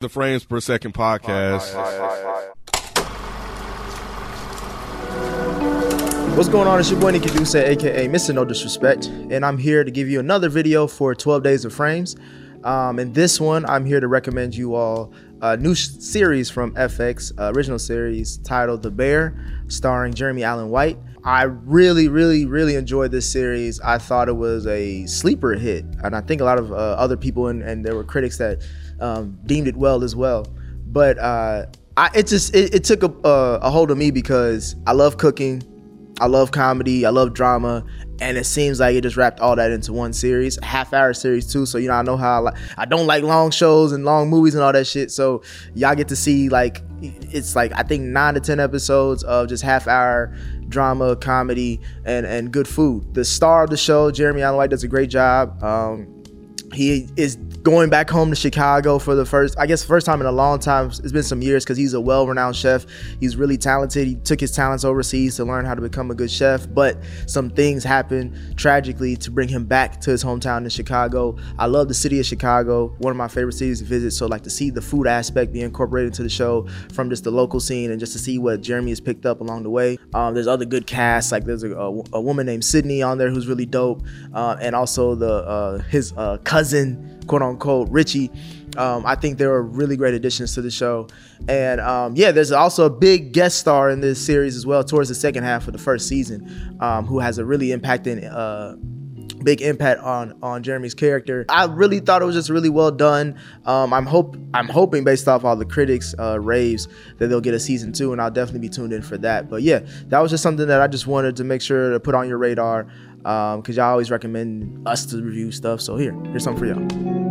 The Frames Per Second podcast. What's going on? It's your boy Nikki Duce, aka Mr. No Disrespect, and I'm here to give you another video for 12 Days of Frames. Um, in this one, I'm here to recommend you all a new sh- series from FX, uh, original series titled The Bear, starring Jeremy Allen White. I really, really, really enjoyed this series. I thought it was a sleeper hit, and I think a lot of uh, other people and, and there were critics that um, deemed it well as well. But uh, I, it just it, it took a, a, a hold of me because I love cooking. I love comedy, I love drama, and it seems like it just wrapped all that into one series, half hour series too. So you know, I know how I, like, I don't like long shows and long movies and all that shit. So y'all get to see like it's like I think nine to ten episodes of just half hour drama, comedy, and and good food. The star of the show, Jeremy Allen White, does a great job. Um, he is going back home to Chicago for the first, I guess, first time in a long time. It's been some years because he's a well-renowned chef. He's really talented. He took his talents overseas to learn how to become a good chef, but some things happened tragically to bring him back to his hometown in Chicago. I love the city of Chicago, one of my favorite cities to visit. So, like to see the food aspect be incorporated into the show from just the local scene and just to see what Jeremy has picked up along the way. Um, there's other good casts, like there's a, a, a, woman named Sydney on there who's really dope, uh, and also the uh, his uh, cousin quote unquote Richie. Um, I think they were really great additions to the show. And um, yeah, there's also a big guest star in this series as well towards the second half of the first season, um, who has a really impacting. Uh, big impact on on Jeremy's character. I really thought it was just really well done. Um, I'm hope I'm hoping based off all the critics uh, raves that they'll get a season two, and I'll definitely be tuned in for that. But yeah, that was just something that I just wanted to make sure to put on your radar because um, y'all always recommend us to review stuff. So here, here's something for y'all.